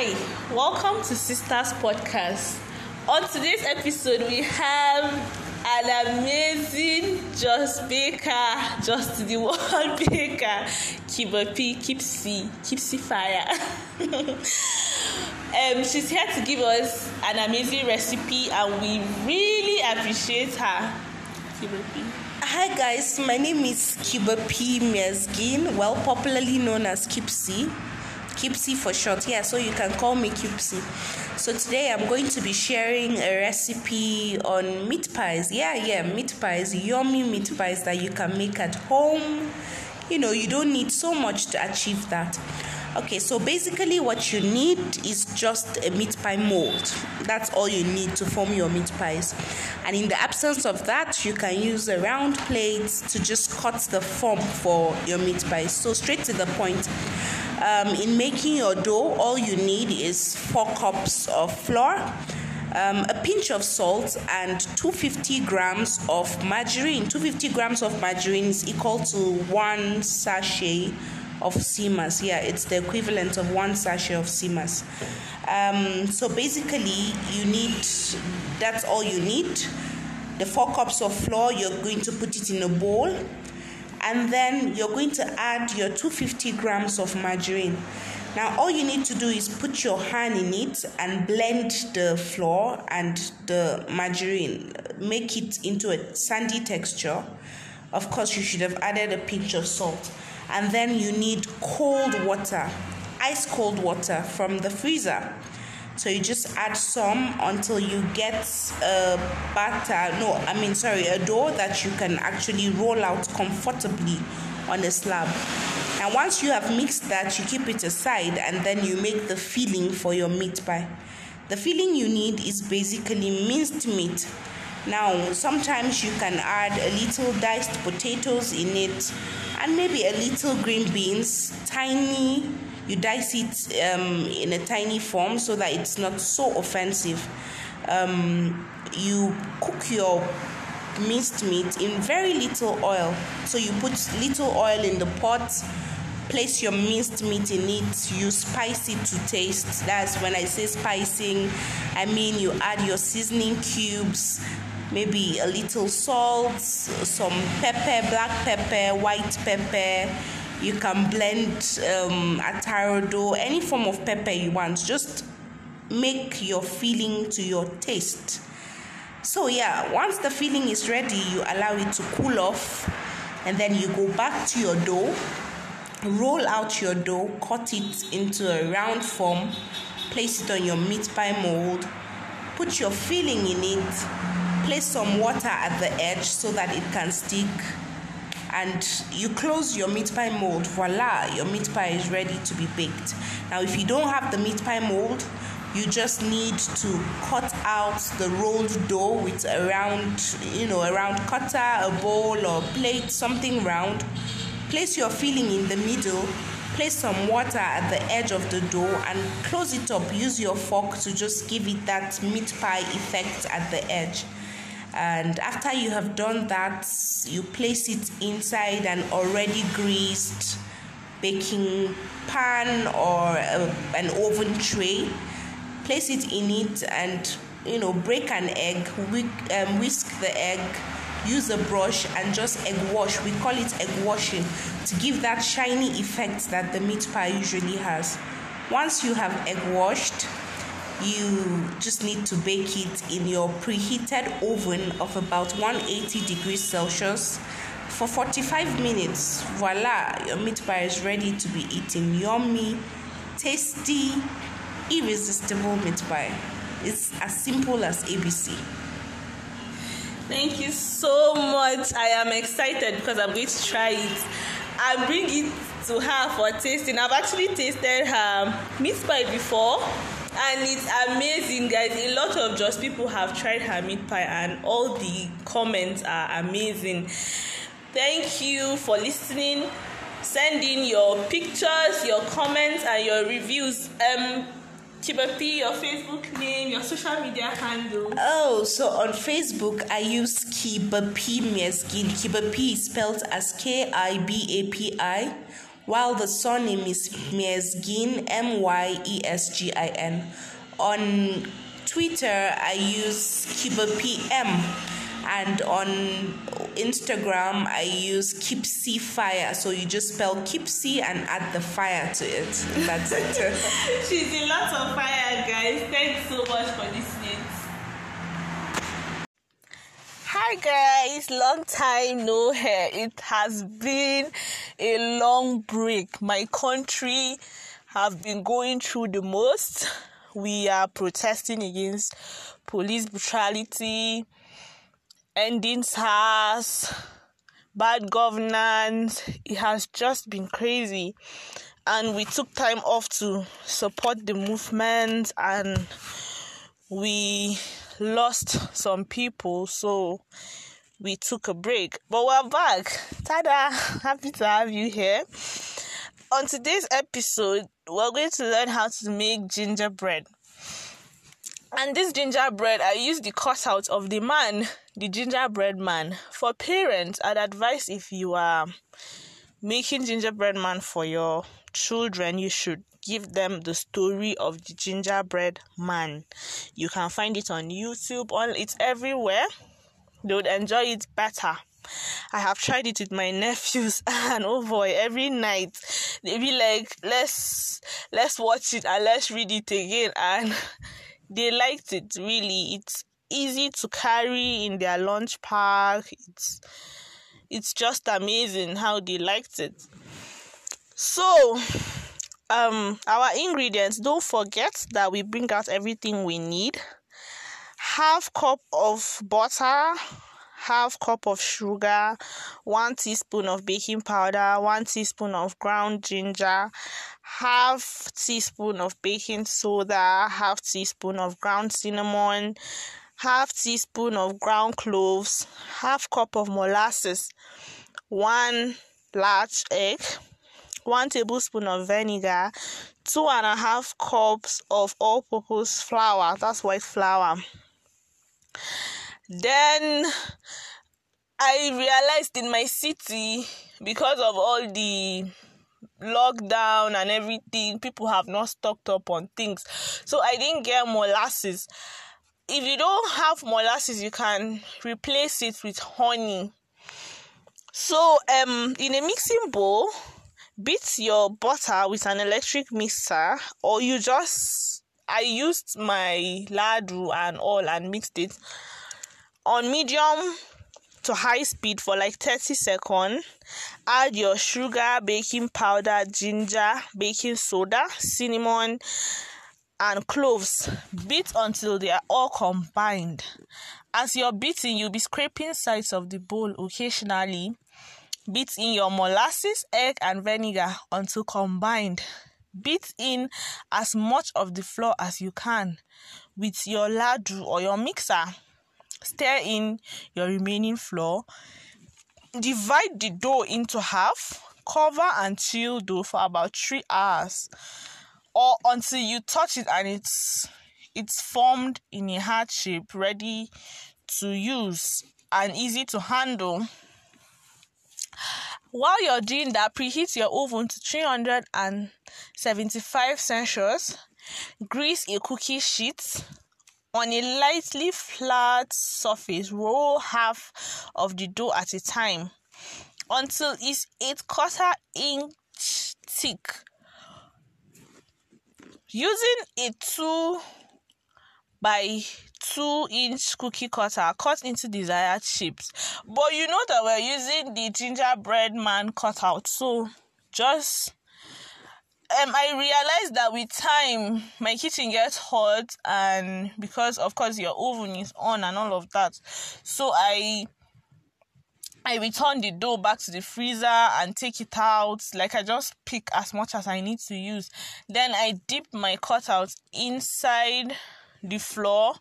Hi, welcome to Sisters Podcast. On today's episode, we have an amazing Just Baker, Just the One Baker, Kiba P, Kipsy, Kipsy Fire. um, she's here to give us an amazing recipe, and we really appreciate her. Kiba P. Hi guys, my name is Kiba P Myesgin, well popularly known as Kipsy. Kipsy for short, yeah, so you can call me Kipsy. So today I'm going to be sharing a recipe on meat pies. Yeah, yeah, meat pies, yummy meat pies that you can make at home. You know, you don't need so much to achieve that. Okay, so basically, what you need is just a meat pie mold. That's all you need to form your meat pies. And in the absence of that, you can use a round plate to just cut the form for your meat pies. So, straight to the point. Um, in making your dough, all you need is four cups of flour, um, a pinch of salt, and 250 grams of margarine. 250 grams of margarine is equal to one sachet of Simas. Yeah, it's the equivalent of one sachet of Simas. Um, so basically, you need that's all you need. The four cups of flour, you're going to put it in a bowl and then you're going to add your 250 grams of margarine. Now, all you need to do is put your hand in it and blend the flour and the margarine, make it into a sandy texture. Of course, you should have added a pinch of salt, and then you need cold water, ice cold water from the freezer. So you just add some until you get a batter. No, I mean, sorry, a dough that you can actually roll out comfortably on a slab. And once you have mixed that, you keep it aside and then you make the filling for your meat pie. The filling you need is basically minced meat. Now, sometimes you can add a little diced potatoes in it and maybe a little green beans, tiny you dice it um, in a tiny form so that it's not so offensive. Um, you cook your minced meat in very little oil. So you put little oil in the pot, place your minced meat in it, you spice it to taste. That's when I say spicing, I mean you add your seasoning cubes, maybe a little salt, some pepper, black pepper, white pepper you can blend um, ataro any form of pepper you want. Just make your filling to your taste. So yeah, once the filling is ready, you allow it to cool off, and then you go back to your dough. Roll out your dough, cut it into a round form, place it on your meat pie mold, put your filling in it, place some water at the edge so that it can stick and you close your meat pie mold voila your meat pie is ready to be baked. Now if you don't have the meat pie mold you just need to cut out the rolled dough with a round you know a round cutter a bowl or plate something round. Place your filling in the middle place some water at the edge of the dough and close it up. Use your fork to just give it that meat pie effect at the edge and after you have done that you place it inside an already greased baking pan or a, an oven tray. Place it in it and you know break an egg um, whisk the egg use a brush and just egg wash. We call it egg washing to give that shiny effect that the meat pie usually has. Once you have egg washed you just need to bake it in your preheated oven of about 180 degrees Celsius for 45 minutes. Voila, your meat pie is ready to be eaten. Yummy, tasty, irresistible meat pie. It's as simple as ABC. Thank you so much. I am excited because I'm going to try it and bring it to her for tasting. I've actually tasted her meat pie before and it's amazing guys. A lot of just people have tried her meat pie and all the comments are amazing. Thank you for listening. Send in your pictures your comments and your reviews. Um Kiba P, your Facebook name, your social media handle. Oh, so on Facebook I use Kiba P Myesgin. Kiba P is spelled as K I B A P I while the surname is Myesgin, M Y E S G I N. On Twitter, I use Kiba PM, and on Instagram, I use Kipsy Fire. So you just spell Kipsy and add the fire to it. That's it. She's a lot of fire, guys. Thanks so much for listening. Hi guys, long time no hair. It has been a long break. My country have been going through the most. We are protesting against police brutality, ending SARS, bad governance. It has just been crazy. And we took time off to support the movement and we lost some people, so we took a break. But we're back. Tada! Happy to have you here. On today's episode, we're going to learn how to make gingerbread. And this gingerbread, I use the cutout of the man, the gingerbread man. For parents, I'd advise if you are making gingerbread man for your children, you should give them the story of the gingerbread man. You can find it on YouTube, on it's everywhere. They would enjoy it better. I have tried it with my nephews and oh boy, every night they be like, let's let's watch it and let's read it again and they liked it really. It's easy to carry in their lunch pack. It's it's just amazing how they liked it. So um our ingredients don't forget that we bring out everything we need half cup of butter half cup of sugar one teaspoon of baking powder one teaspoon of ground ginger half teaspoon of baking soda half teaspoon of ground cinnamon half teaspoon of ground cloves half cup of molasses one large egg 1 tablespoon of vinegar, 2 and a half cups of all purpose flour, that's white flour. Then I realized in my city, because of all the lockdown and everything, people have not stocked up on things. So I didn't get molasses. If you don't have molasses, you can replace it with honey. So um in a mixing bowl, beat your butter with an electric mixer or you just I used my ladle and all and mixed it on medium to high speed for like 30 seconds. Add your sugar, baking powder, ginger, baking soda, cinnamon, and cloves. Beat until they are all combined. As you're beating, you'll be scraping sides of the bowl occasionally Beat in your molasses, egg, and vinegar until combined. Beat in as much of the flour as you can with your ladle or your mixer. Stir in your remaining flour. Divide the dough into half. Cover and chill dough for about three hours or until you touch it and it's it's formed in a heart shape ready to use and easy to handle while you're doing that, preheat your oven to 375 Celsius. Grease a cookie sheet on a lightly flat surface. Roll half of the dough at a time until it's 8 quarter inch thick. Using a 2 by 2 inch cookie cutter cut into desired shapes. But you know that we're using the gingerbread man cutout so just um i realized that with time my kitchen gets hot and because of course your oven is on and all of that. So i I return the dough back to the freezer and take it out. Like I just pick as much as I need to use. Then I dip my cutout inside the flour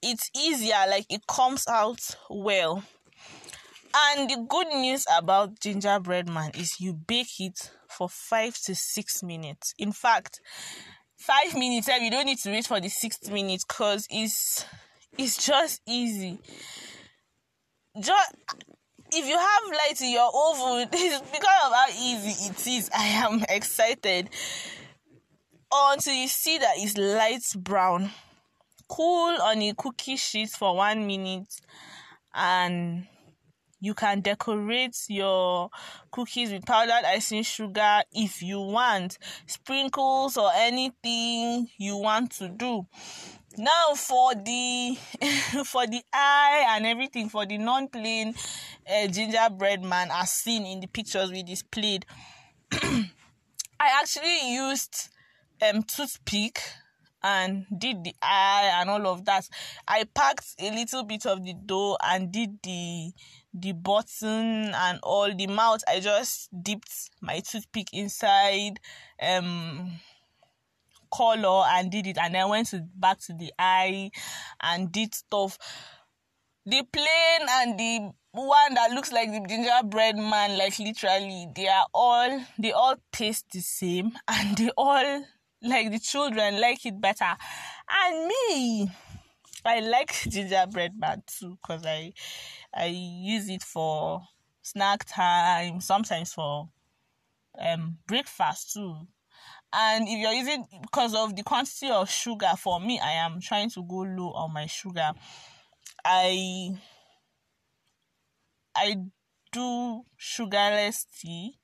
it's easier like it comes out well and the good news about gingerbread man is you bake it for five to six minutes in fact five minutes eh, you don't need to wait for the sixth minute because it's it's just easy just if you have light in your oven, because of how easy it is, I am excited. Until you see that it's light brown, cool on a cookie sheet for one minute, and you can decorate your cookies with powdered icing sugar if you want, sprinkles or anything you want to do now for the for the eye and everything for the non-plain uh, gingerbread man as seen in the pictures we displayed. I actually used um toothpick and did the eye and all of that. I packed a little bit of the dough and did the the button and all the mouth. I just dipped my toothpick inside um color and did it and then went to back to the eye and did stuff. The plain and the one that looks like the gingerbread man like literally they are all they all taste the same and they all like the children like it better. And me i like gingerbread man too because i i use it for snack time sometimes for um breakfast too and if you're using because of the quantity of sugar for me i am trying to go low on my sugar. I i do sugarless tea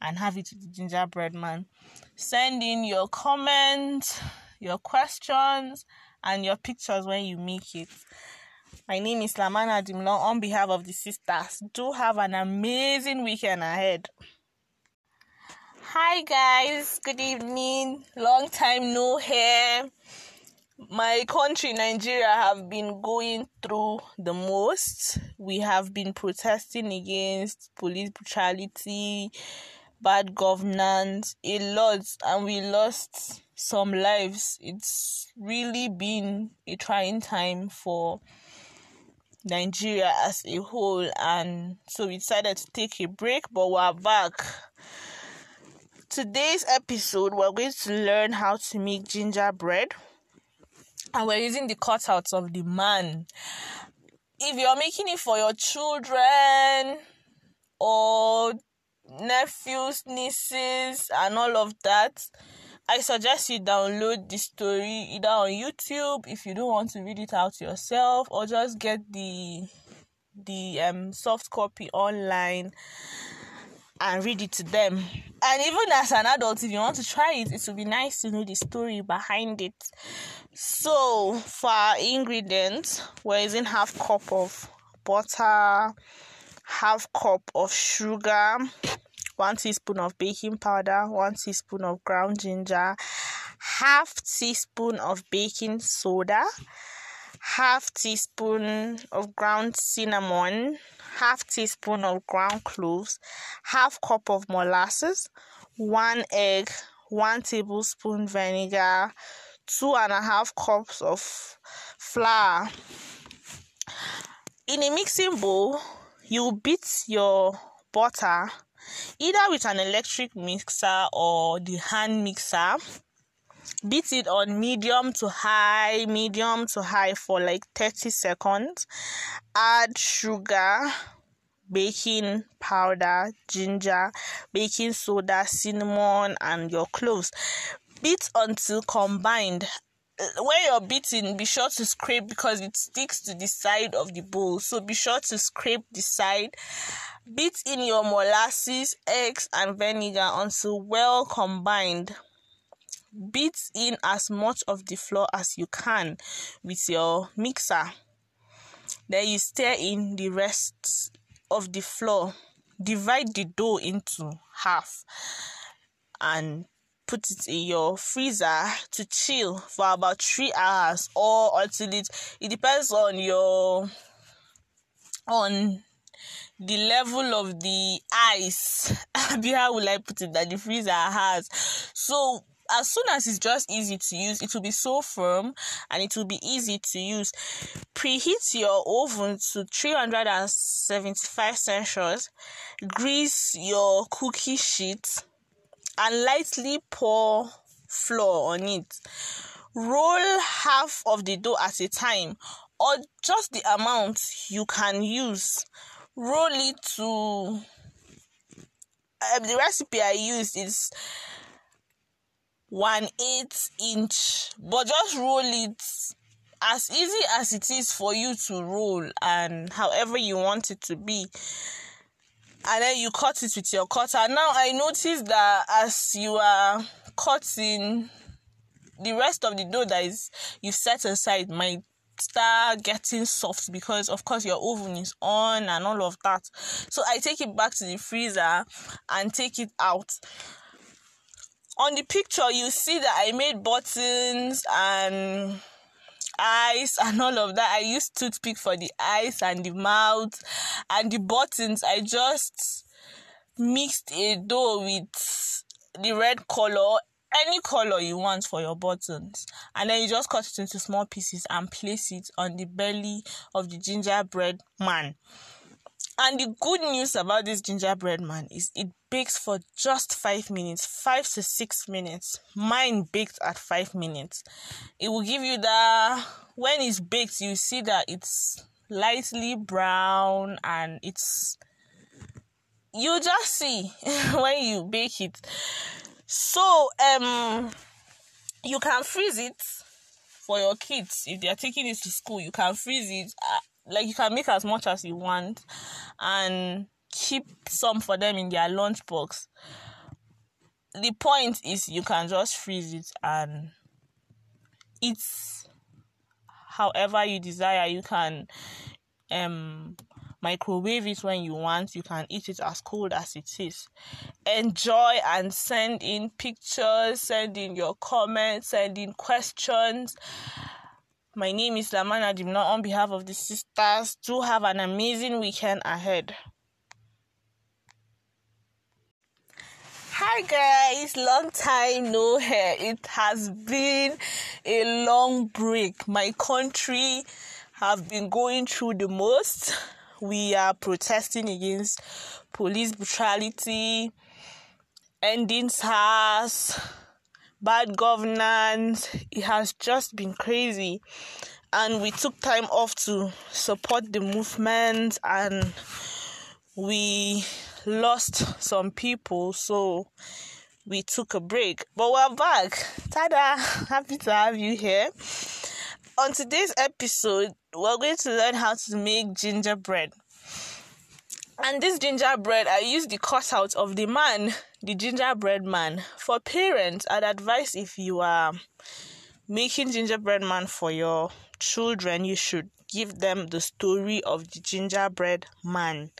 and have it with the gingerbread man. Send in your comments your questions and your pictures when you make it. My name is lamana dimlon on behalf of the sisters. Do have an amazing weekend ahead Hi guys, good evening. Long time no hair. My country, Nigeria, have been going through the most. We have been protesting against police brutality, bad governance, a lot, and we lost some lives. It's really been a trying time for Nigeria as a whole, and so we decided to take a break, but we're back today's episode we're going to learn how to make gingerbread. And we're using the cutouts of the man. If you're making it for your children or nephews nieces and all of that i suggest you download the story either on youtube if you don't want to read it out yourself or just get the the um soft copy online and read it to them. And even as an adult, if you want to try it, it would be nice to know the story behind it. So, for ingredients, we're using half cup of butter, half cup of sugar, one teaspoon of baking powder, one teaspoon of ground ginger, half teaspoon of baking soda, half teaspoon of ground cinnamon, half teaspoon of ground cloves, half cup of molasses, one egg, one tablespoon vinegar, two and a half cups of flour. In a mixing bowl, you beat your butter either with an electric mixer or the hand mixer beat it on medium to high medium to high for like 30 seconds. Add sugar baking powder ginger baking soda cinnamon and your cloves. Beat until combined. Uh, when you're beating be sure to scrape because it sticks to the side of the bowl. So be sure to scrape the side. Beat in your molasses eggs and vinegar until well combined beat in as much of the flour as you can with your mixer. Then you stir in the rest of the flour divide the dough into half and put it in your freezer to chill for about three hours or until it it depends on your on the level of the ice. How will i put it that the freezer has? So as soon as it's just easy to use, it will be so firm and it will be easy to use. Preheat your oven to 375 Celsius. Grease your cookie sheet and lightly pour flour on it. Roll half of the dough at a time or just the amount you can use roll it to um, the recipe I used is one eight inch, but just roll it as easy as it is for you to roll and however you want it to be. And then you cut it with your cutter. Now i noticed that as you are cutting the rest of the dough that is you set aside might start getting soft because of course your oven is on and all of that. So i take it back to the freezer and take it out on the picture you see that i made buttons and eyes and all of that. I used toothpick for the eyes and the mouth and the buttons. I just mixed a dough with the red color, any color you want for your buttons, and then you just cut it into small pieces and place it on the belly of the gingerbread man. And the good news about this gingerbread man is it bakes for just five minutes, five to six minutes. Mine baked at five minutes. It will give you the when it's baked, you see that it's lightly brown and it's you just see when you bake it. So um you can freeze it for your kids if they are taking it to school. You can freeze it. Uh, like you can make as much as you want and keep some for them in their lunch box. The point is you can just freeze it and eat however you desire. You can um microwave it when you want. You can eat it as cold as it is. Enjoy and send in pictures send in your comments send in questions. My name is Lamana Dimna on behalf of the sisters. Do have an amazing weekend ahead. Hi guys, long time no hair. It has been a long break. My country have been going through the most. We are protesting against police brutality, ending SARS, bad governance. It has just been crazy. And we took time off to support the movement and we lost some people, so we took a break. But we're back. Tada! Happy to have you here. On today's episode, we're going to learn how to make gingerbread. And this gingerbread, I use the cutout of the man the gingerbread man. For parents, I'd advise if you are making gingerbread man for your children, you should give them the story of the gingerbread man.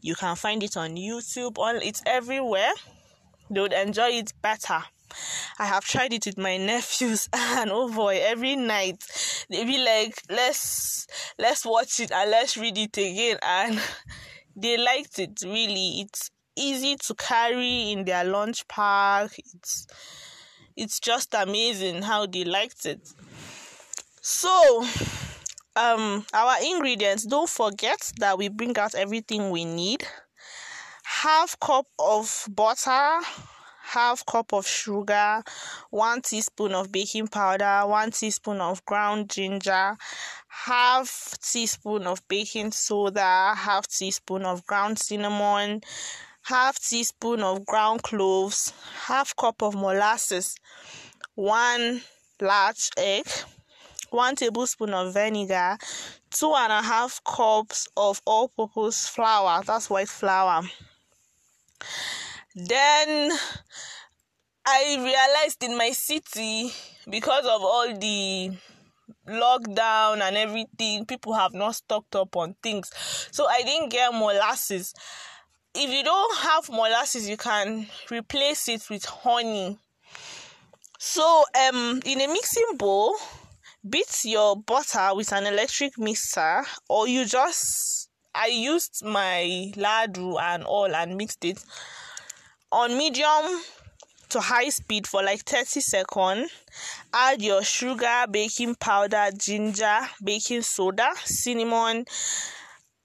You can find it on YouTube, on it's everywhere. They would enjoy it better. I have tried it with my nephews and oh boy, every night they be like, let's let's watch it and let's read it again and they liked it really. It's easy to carry in their lunch pack. It's it's just amazing how they liked it. So, um, our ingredients. Don't forget that we bring out everything we need. Half cup of butter, half cup of sugar, one teaspoon of baking powder, one teaspoon of ground ginger, half teaspoon of baking soda, half teaspoon of ground cinnamon, half teaspoon of ground cloves, half cup of molasses, one large egg, one tablespoon of vinegar, two and a half cups of all purpose flour, that's white flour. Then I realized in my city, because of all the lockdown and everything, people have not stocked up on things. So I didn't get molasses if you don't have molasses, you can replace it with honey. So, um, in a mixing bowl, beat your butter with an electric mixer, or you just I used my ladle and all and mixed it on medium to high speed for like 30 seconds. Add your sugar, baking powder, ginger, baking soda, cinnamon,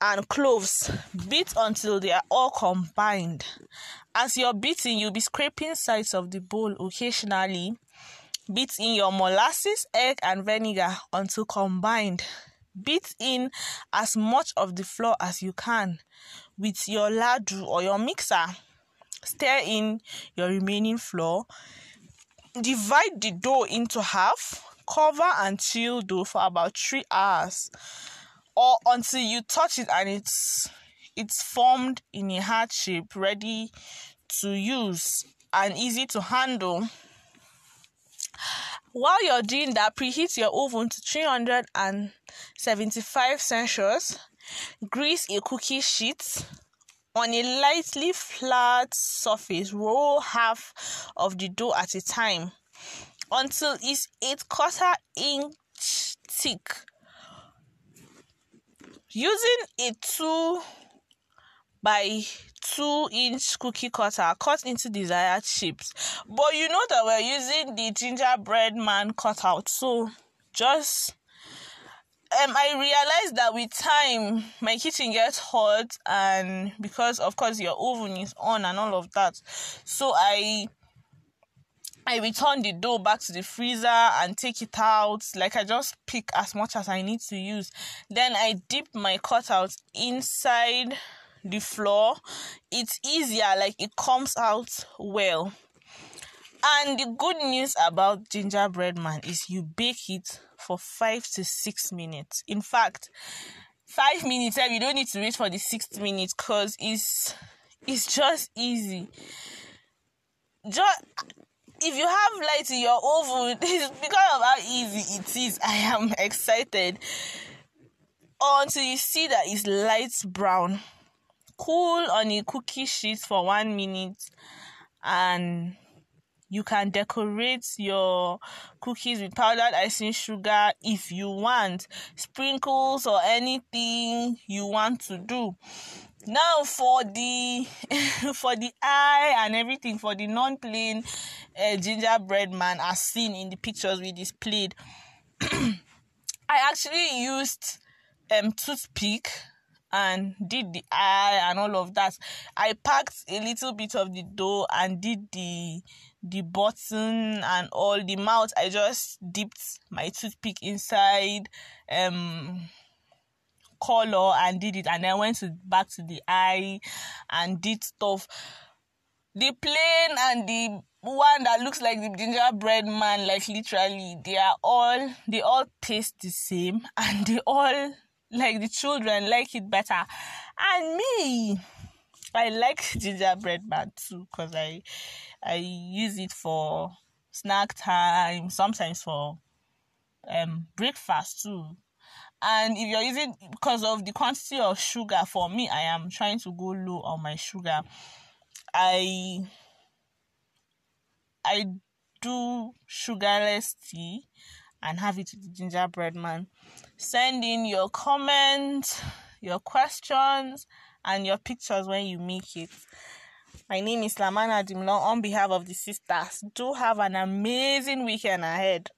and cloves. Beat until they are all combined. As you're beating, you'll be scraping sides of the bowl occasionally. Beat in your molasses, egg, and vinegar until combined. Beat in as much of the flour as you can. with your ladle or your mixer. Stir in your remaining flour. Divide the dough into half. Cover and chill dough for about three hours or until you touch it and it's it's formed in a heart shape ready to use and easy to handle. While you're doing that preheat your oven to 375 celsius. Grease a cookie sheet on a lightly flat surface. Roll half of the dough at a time until it's 8 quarter inch thick using a 2 by 2 inch cookie cutter cut into desired shapes. But you know that we're using the gingerbread man cutout so just um, I realized that with time my kitchen gets hot and because of course your oven is on and all of that. So I I return the dough back to the freezer and take it out. Like I just pick as much as I need to use. Then I dip my cutout inside the flour. It's easier, like it comes out well. And the good news about gingerbread man is you bake it for five to six minutes. In fact, five minutes, eh, you don't need to wait for the six minutes because it's it's just easy. Just if you have light in your oven, it's because of how easy it is. I am excited. Until you see that it's light brown. Cool on a cookie sheet for one minute and you can decorate your cookies with powdered icing sugar if you want sprinkles or anything you want to do now for the for the eye and everything for the non-plain uh, gingerbread man as seen in the pictures we displayed i actually used um toothpick and did the eye and all of that. I packed a little bit of the dough and did the the button and all the mouth. I just dipped my toothpick inside um color and did it and then went to back to the eye and did stuff. The plain and the one that looks like the gingerbread man like literally they are all they all taste the same and they all like the children like it better. And me i like gingerbread man too because i i use it for snack time sometimes for um breakfast too and if you're using because of the quantity of sugar for me i am trying to go low on my sugar i i do sugarless tea and have it with gingerbread man send in your comments your questions and your pictures when you make it my name is Lamana Dimlong on behalf of the sisters. Do have an amazing weekend ahead.